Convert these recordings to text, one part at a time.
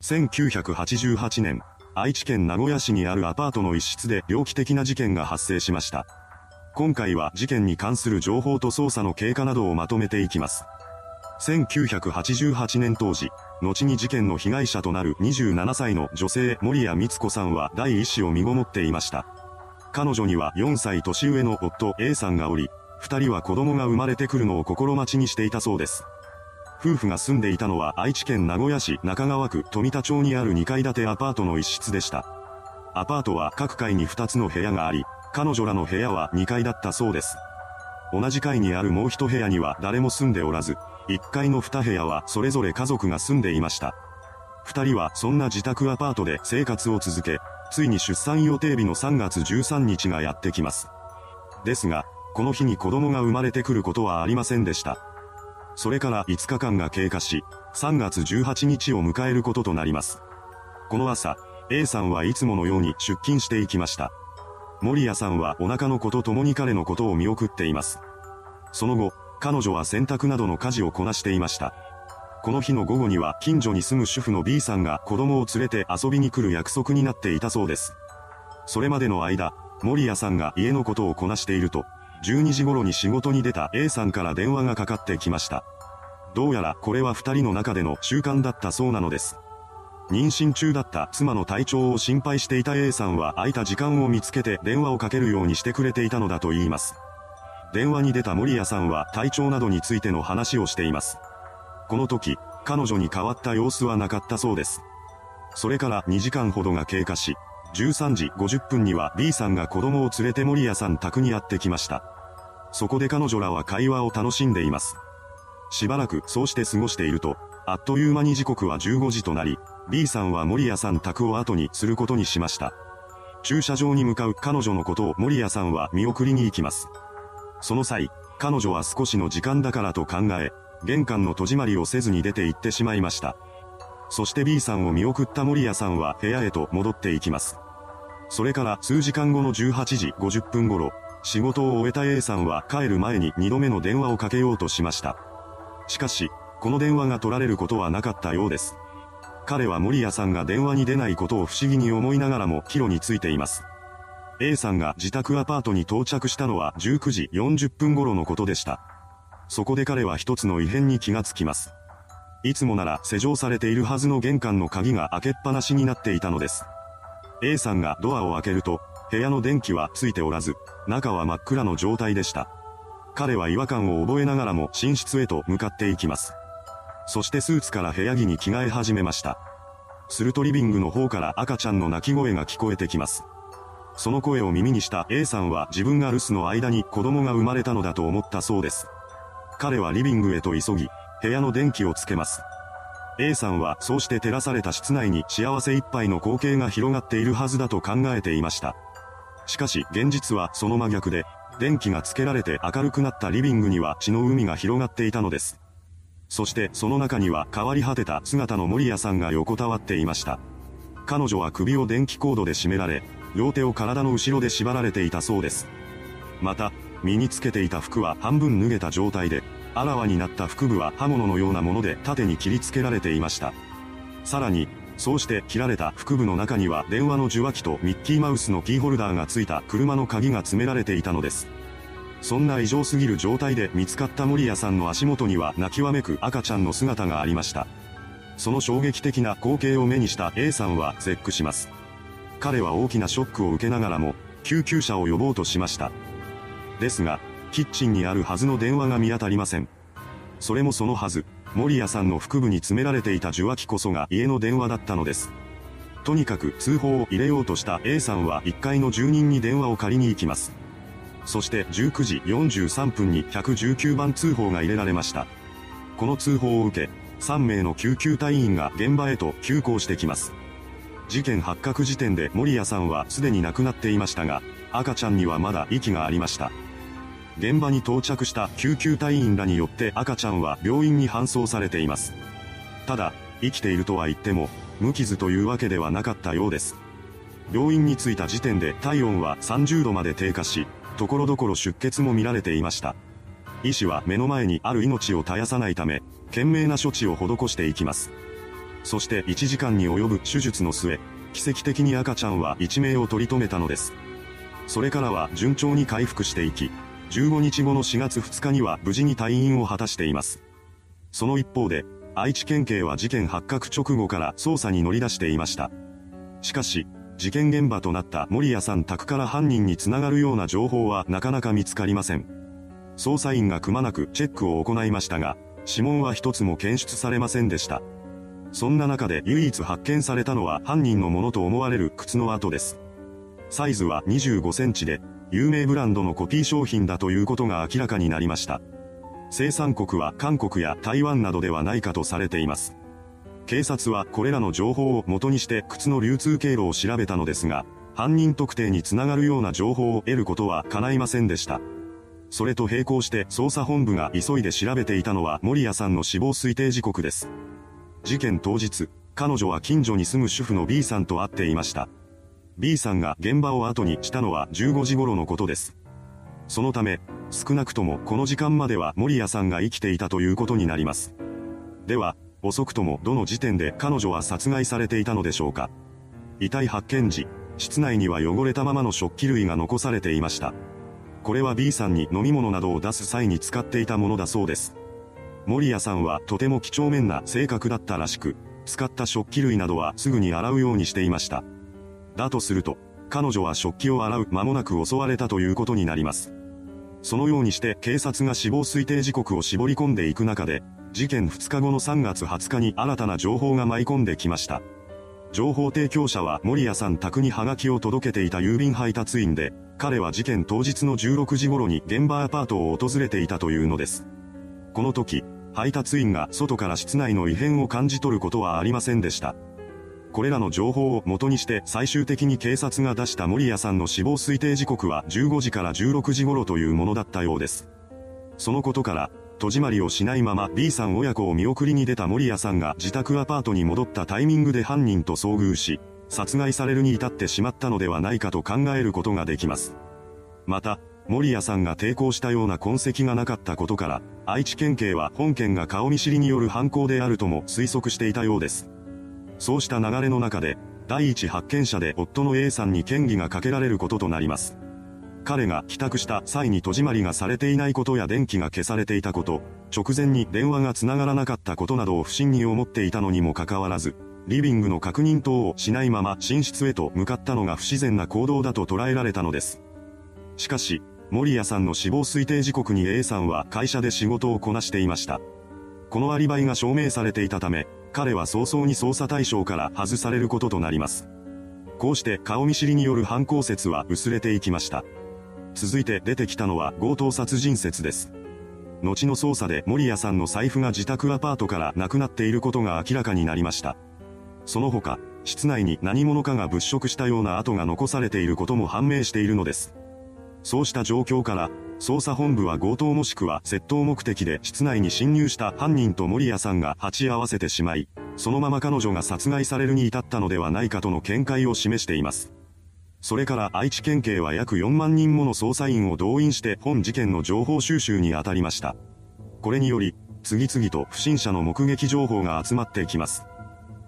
1988年、愛知県名古屋市にあるアパートの一室で猟奇的な事件が発生しました。今回は事件に関する情報と捜査の経過などをまとめていきます。1988年当時、後に事件の被害者となる27歳の女性森谷光子さんは第一子を身ごもっていました。彼女には4歳年上の夫 A さんがおり、二人は子供が生まれてくるのを心待ちにしていたそうです。夫婦が住んでいたのは愛知県名古屋市中川区富田町にある2階建てアパートの一室でした。アパートは各階に2つの部屋があり、彼女らの部屋は2階だったそうです。同じ階にあるもう一部屋には誰も住んでおらず、1階の2部屋はそれぞれ家族が住んでいました。2人はそんな自宅アパートで生活を続け、ついに出産予定日の3月13日がやってきます。ですが、この日に子供が生まれてくることはありませんでした。それから5日間が経過し、3月18日を迎えることとなります。この朝、A さんはいつものように出勤していきました。森谷さんはお腹の子と共に彼のことを見送っています。その後、彼女は洗濯などの家事をこなしていました。この日の午後には近所に住む主婦の B さんが子供を連れて遊びに来る約束になっていたそうです。それまでの間、森谷さんが家のことをこなしていると、12時頃に仕事に出た A さんから電話がかかってきました。どうやらこれは二人の中での習慣だったそうなのです。妊娠中だった妻の体調を心配していた A さんは空いた時間を見つけて電話をかけるようにしてくれていたのだと言います。電話に出た森谷さんは体調などについての話をしています。この時、彼女に変わった様子はなかったそうです。それから2時間ほどが経過し、13時50分には B さんが子供を連れて森谷さん宅にやってきました。そこで彼女らは会話を楽しんでいます。しばらくそうして過ごしていると、あっという間に時刻は15時となり、B さんは森谷さん宅を後にすることにしました。駐車場に向かう彼女のことを森谷さんは見送りに行きます。その際、彼女は少しの時間だからと考え、玄関の戸締まりをせずに出て行ってしまいました。そして B さんを見送った森谷さんは部屋へと戻っていきます。それから数時間後の18時50分頃、仕事を終えた A さんは帰る前に2度目の電話をかけようとしました。しかし、この電話が取られることはなかったようです。彼は森谷さんが電話に出ないことを不思議に思いながらも帰路についています。A さんが自宅アパートに到着したのは19時40分頃のことでした。そこで彼は一つの異変に気がつきます。いつもなら施錠されているはずの玄関の鍵が開けっぱなしになっていたのです。A さんがドアを開けると、部屋の電気はついておらず、中は真っ暗の状態でした。彼は違和感を覚えながらも寝室へと向かっていきます。そしてスーツから部屋着に着替え始めました。するとリビングの方から赤ちゃんの泣き声が聞こえてきます。その声を耳にした A さんは自分が留守の間に子供が生まれたのだと思ったそうです。彼はリビングへと急ぎ、部屋の電気をつけます。A さんはそうして照らされた室内に幸せいっぱいの光景が広がっているはずだと考えていました。しかし現実はその真逆で、電気がつけられて明るくなったリビングには血の海が広がっていたのです。そしてその中には変わり果てた姿の森谷さんが横たわっていました。彼女は首を電気コードで締められ、両手を体の後ろで縛られていたそうです。また、身につけていた服は半分脱げた状態で、あらわになった腹部は刃物のようなもので縦に切りつけられていました。さらに、そうして切られた腹部の中には電話の受話器とミッキーマウスのキーホルダーがついた車の鍵が詰められていたのです。そんな異常すぎる状態で見つかった森谷さんの足元には泣きわめく赤ちゃんの姿がありました。その衝撃的な光景を目にした A さんは絶句します。彼は大きなショックを受けながらも、救急車を呼ぼうとしました。ですが、キッチンにあるはずの電話が見当たりません。それもそのはず、森谷さんの腹部に詰められていた受話器こそが家の電話だったのです。とにかく通報を入れようとした A さんは1階の住人に電話を借りに行きます。そして19時43分に119番通報が入れられました。この通報を受け、3名の救急隊員が現場へと急行してきます。事件発覚時点で森谷さんはすでに亡くなっていましたが、赤ちゃんにはまだ息がありました。現場に到着した救急隊員らによって赤ちゃんは病院に搬送されています。ただ、生きているとは言っても、無傷というわけではなかったようです。病院に着いた時点で体温は30度まで低下し、ところどころ出血も見られていました。医師は目の前にある命を絶やさないため、懸命な処置を施していきます。そして1時間に及ぶ手術の末、奇跡的に赤ちゃんは一命を取り留めたのです。それからは順調に回復していき、15日後の4月2日には無事に退院を果たしています。その一方で、愛知県警は事件発覚直後から捜査に乗り出していました。しかし、事件現場となった森谷さん宅から犯人につながるような情報はなかなか見つかりません。捜査員がくまなくチェックを行いましたが、指紋は一つも検出されませんでした。そんな中で唯一発見されたのは犯人のものと思われる靴の跡です。サイズは25センチで、有名ブランドのコピー商品だということが明らかになりました。生産国は韓国や台湾などではないかとされています。警察はこれらの情報を元にして靴の流通経路を調べたのですが、犯人特定につながるような情報を得ることは叶いませんでした。それと並行して捜査本部が急いで調べていたのは森谷さんの死亡推定時刻です。事件当日、彼女は近所に住む主婦の B さんと会っていました。B さんが現場を後にしたのは15時頃のことです。そのため、少なくともこの時間までは森谷さんが生きていたということになります。では、遅くともどの時点で彼女は殺害されていたのでしょうか。遺体発見時、室内には汚れたままの食器類が残されていました。これは B さんに飲み物などを出す際に使っていたものだそうです。森谷さんはとても几帳面な性格だったらしく、使った食器類などはすぐに洗うようにしていました。だとすると、彼女は食器を洗う間もなく襲われたということになります。そのようにして警察が死亡推定時刻を絞り込んでいく中で、事件2日後の3月20日に新たな情報が舞い込んできました。情報提供者は森谷さん宅にハガキを届けていた郵便配達員で、彼は事件当日の16時頃に現場アパートを訪れていたというのです。この時、配達員が外から室内の異変を感じ取ることはありませんでした。これらの情報を元にして最終的に警察が出した森谷さんの死亡推定時刻は15時から16時頃というものだったようです。そのことから、戸締まりをしないまま B さん親子を見送りに出た森谷さんが自宅アパートに戻ったタイミングで犯人と遭遇し、殺害されるに至ってしまったのではないかと考えることができます。また、森谷さんが抵抗したような痕跡がなかったことから、愛知県警は本件が顔見知りによる犯行であるとも推測していたようです。そうした流れの中で、第一発見者で夫の A さんに嫌疑がかけられることとなります。彼が帰宅した際に戸締まりがされていないことや電気が消されていたこと、直前に電話が繋がらなかったことなどを不審に思っていたのにもかかわらず、リビングの確認等をしないまま寝室へと向かったのが不自然な行動だと捉えられたのです。しかし、森谷さんの死亡推定時刻に A さんは会社で仕事をこなしていました。このアリバイが証明されていたため、彼は早々に捜査対象から外されることとなります。こうして顔見知りによる犯行説は薄れていきました。続いて出てきたのは強盗殺人説です。後の捜査で森谷さんの財布が自宅アパートからなくなっていることが明らかになりました。その他、室内に何者かが物色したような跡が残されていることも判明しているのです。そうした状況から、捜査本部は強盗もしくは窃盗目的で室内に侵入した犯人と森谷さんが鉢合わせてしまい、そのまま彼女が殺害されるに至ったのではないかとの見解を示しています。それから愛知県警は約4万人もの捜査員を動員して本事件の情報収集に当たりました。これにより、次々と不審者の目撃情報が集まってきます。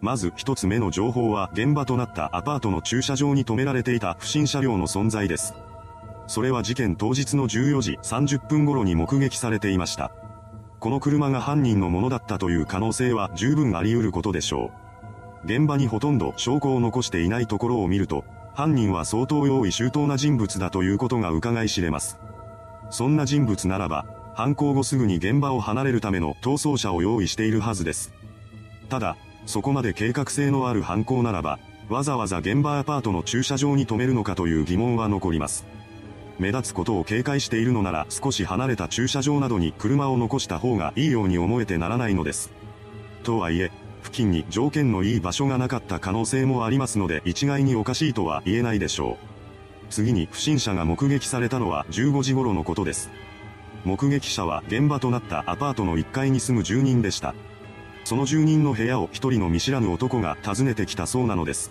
まず一つ目の情報は現場となったアパートの駐車場に止められていた不審車両の存在です。それは事件当日の14時30分頃に目撃されていました。この車が犯人のものだったという可能性は十分あり得ることでしょう。現場にほとんど証拠を残していないところを見ると、犯人は相当用意周到な人物だということが伺い知れます。そんな人物ならば、犯行後すぐに現場を離れるための逃走車を用意しているはずです。ただ、そこまで計画性のある犯行ならば、わざわざ現場アパートの駐車場に停めるのかという疑問は残ります。目立つことを警戒しているのなら少し離れた駐車場などに車を残した方がいいように思えてならないのです。とはいえ、付近に条件のいい場所がなかった可能性もありますので一概におかしいとは言えないでしょう。次に不審者が目撃されたのは15時頃のことです。目撃者は現場となったアパートの1階に住む住人でした。その住人の部屋を一人の見知らぬ男が訪ねてきたそうなのです。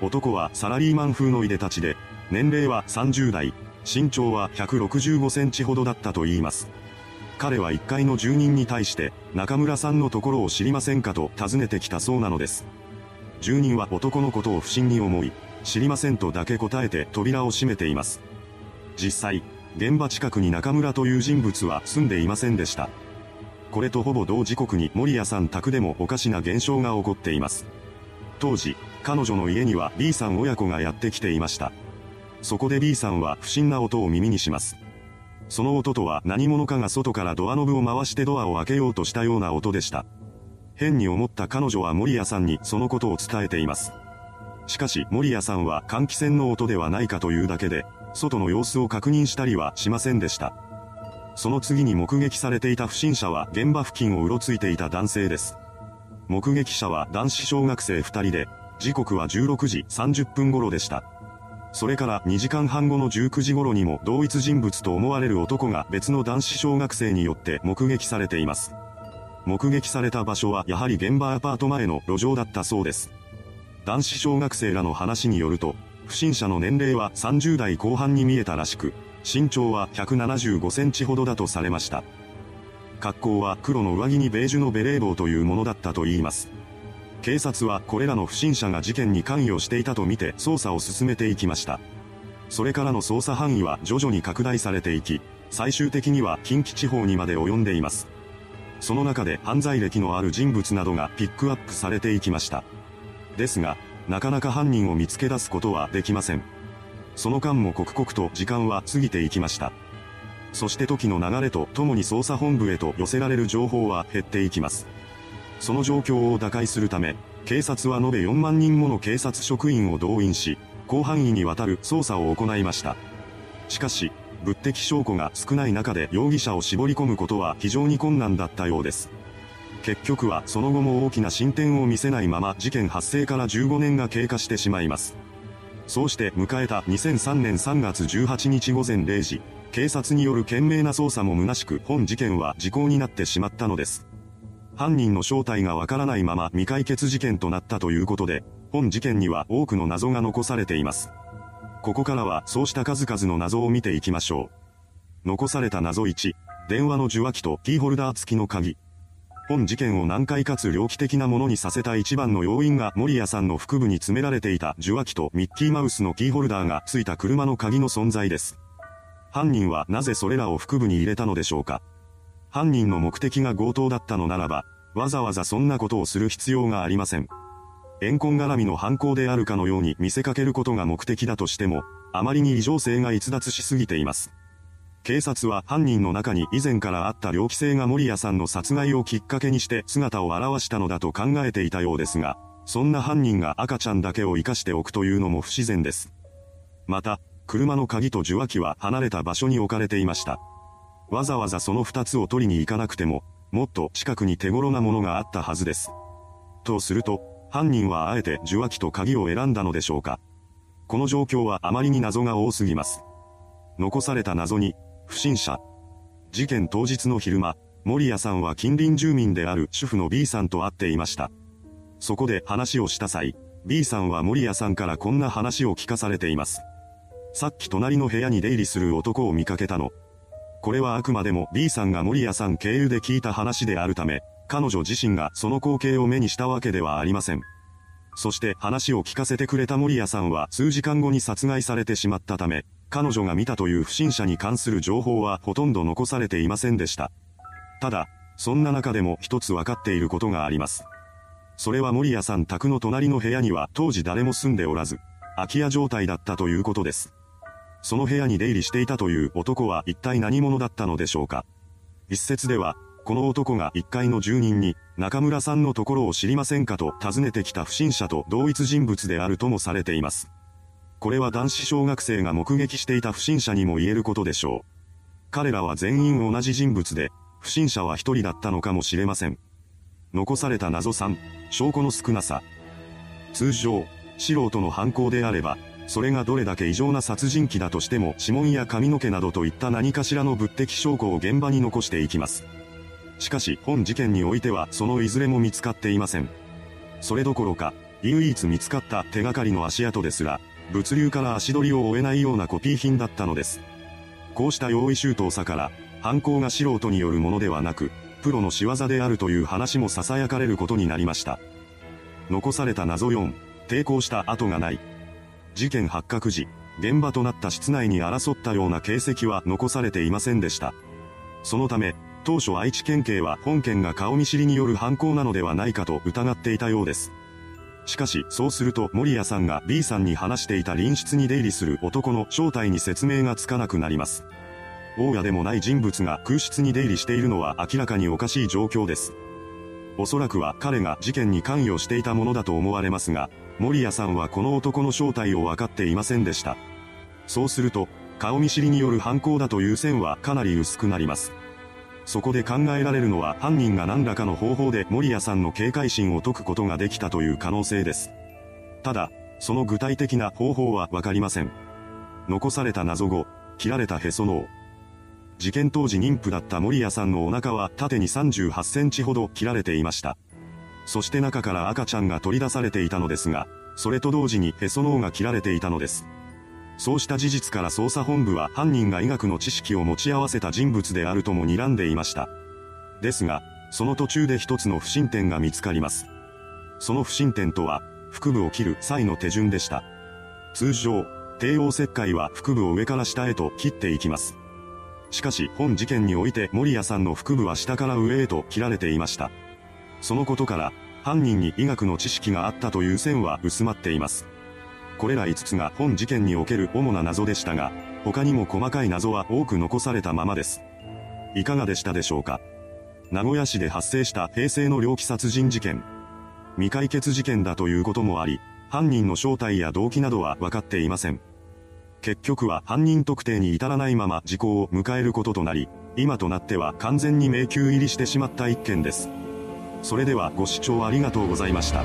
男はサラリーマン風のいでたちで、年齢は30代、身長は165センチほどだったと言います。彼は1階の住人に対して、中村さんのところを知りませんかと尋ねてきたそうなのです。住人は男のことを不審に思い、知りませんとだけ答えて扉を閉めています。実際、現場近くに中村という人物は住んでいませんでした。これとほぼ同時刻に森谷さん宅でもおかしな現象が起こっています。当時、彼女の家には B さん親子がやってきていました。そこで B さんは不審な音を耳にします。その音とは何者かが外からドアノブを回してドアを開けようとしたような音でした。変に思った彼女は森谷さんにそのことを伝えています。しかし森谷さんは換気扇の音ではないかというだけで、外の様子を確認したりはしませんでした。その次に目撃されていた不審者は現場付近をうろついていた男性です。目撃者は男子小学生2人で、時刻は16時30分頃でした。それから2時間半後の19時頃にも同一人物と思われる男が別の男子小学生によって目撃されています。目撃された場所はやはり現場アパート前の路上だったそうです。男子小学生らの話によると、不審者の年齢は30代後半に見えたらしく、身長は175センチほどだとされました。格好は黒の上着にベージュのベレー帽というものだったといいます。警察はこれらの不審者が事件に関与していたとみて捜査を進めていきました。それからの捜査範囲は徐々に拡大されていき、最終的には近畿地方にまで及んでいます。その中で犯罪歴のある人物などがピックアップされていきました。ですが、なかなか犯人を見つけ出すことはできません。その間も刻々と時間は過ぎていきました。そして時の流れとともに捜査本部へと寄せられる情報は減っていきます。その状況を打開するため、警察は延べ4万人もの警察職員を動員し、広範囲にわたる捜査を行いました。しかし、物的証拠が少ない中で容疑者を絞り込むことは非常に困難だったようです。結局はその後も大きな進展を見せないまま事件発生から15年が経過してしまいます。そうして迎えた2003年3月18日午前0時、警察による懸命な捜査も虚しく本事件は時効になってしまったのです。犯人の正体がわからないまま未解決事件となったということで、本事件には多くの謎が残されています。ここからはそうした数々の謎を見ていきましょう。残された謎1、電話の受話器とキーホルダー付きの鍵。本事件を難解かつ猟奇的なものにさせた一番の要因が森谷さんの腹部に詰められていた受話器とミッキーマウスのキーホルダーが付いた車の鍵の存在です。犯人はなぜそれらを腹部に入れたのでしょうか犯人の目的が強盗だったのならば、わざわざそんなことをする必要がありません。怨恨絡みの犯行であるかのように見せかけることが目的だとしても、あまりに異常性が逸脱しすぎています。警察は犯人の中に以前からあった猟奇性が森谷さんの殺害をきっかけにして姿を現したのだと考えていたようですが、そんな犯人が赤ちゃんだけを生かしておくというのも不自然です。また、車の鍵と受話器は離れた場所に置かれていました。わざわざその二つを取りに行かなくても、もっと近くに手頃なものがあったはずです。とすると、犯人はあえて受話器と鍵を選んだのでしょうか。この状況はあまりに謎が多すぎます。残された謎に、不審者。事件当日の昼間、森谷さんは近隣住民である主婦の B さんと会っていました。そこで話をした際、B さんは森谷さんからこんな話を聞かされています。さっき隣の部屋に出入りする男を見かけたの。これはあくまでも B さんが森谷さん経由で聞いた話であるため、彼女自身がその光景を目にしたわけではありません。そして話を聞かせてくれた森谷さんは数時間後に殺害されてしまったため、彼女が見たという不審者に関する情報はほとんど残されていませんでした。ただ、そんな中でも一つ分かっていることがあります。それは森谷さん宅の隣の部屋には当時誰も住んでおらず、空き家状態だったということです。その部屋に出入りしていたという男は一体何者だったのでしょうか。一説では、この男が一階の住人に、中村さんのところを知りませんかと尋ねてきた不審者と同一人物であるともされています。これは男子小学生が目撃していた不審者にも言えることでしょう。彼らは全員同じ人物で、不審者は一人だったのかもしれません。残された謎3、証拠の少なさ。通常、素人の犯行であれば、それがどれだけ異常な殺人鬼だとしても指紋や髪の毛などといった何かしらの物的証拠を現場に残していきます。しかし本事件においてはそのいずれも見つかっていません。それどころか、唯一見つかった手がかりの足跡ですら、物流から足取りを追えないようなコピー品だったのです。こうした用意周到さから、犯行が素人によるものではなく、プロの仕業であるという話も囁かれることになりました。残された謎4、抵抗した跡がない。事件発覚時、現場となった室内に争ったような形跡は残されていませんでした。そのため、当初愛知県警は本件が顔見知りによる犯行なのではないかと疑っていたようです。しかし、そうすると森谷さんが B さんに話していた隣室に出入りする男の正体に説明がつかなくなります。大家でもない人物が空室に出入りしているのは明らかにおかしい状況です。おそらくは彼が事件に関与していたものだと思われますが、森谷さんはこの男の正体を分かっていませんでした。そうすると、顔見知りによる犯行だという線はかなり薄くなります。そこで考えられるのは犯人が何らかの方法で森谷さんの警戒心を解くことができたという可能性です。ただ、その具体的な方法はわかりません。残された謎後、切られたへその緒。事件当時妊婦だった森谷さんのお腹は縦に38センチほど切られていました。そして中から赤ちゃんが取り出されていたのですが、それと同時にへその緒が切られていたのです。そうした事実から捜査本部は犯人が医学の知識を持ち合わせた人物であるとも睨んでいました。ですが、その途中で一つの不審点が見つかります。その不審点とは、腹部を切る際の手順でした。通常、帝王切開は腹部を上から下へと切っていきます。しかし、本事件において森谷さんの腹部は下から上へと切られていました。そのことから、犯人に医学の知識があったという線は薄まっています。これら5つが本事件における主な謎でしたが、他にも細かい謎は多く残されたままです。いかがでしたでしょうか名古屋市で発生した平成の猟奇殺人事件。未解決事件だということもあり、犯人の正体や動機などは分かっていません。結局は犯人特定に至らないまま時効を迎えることとなり、今となっては完全に迷宮入りしてしまった一件です。それではご視聴ありがとうございました。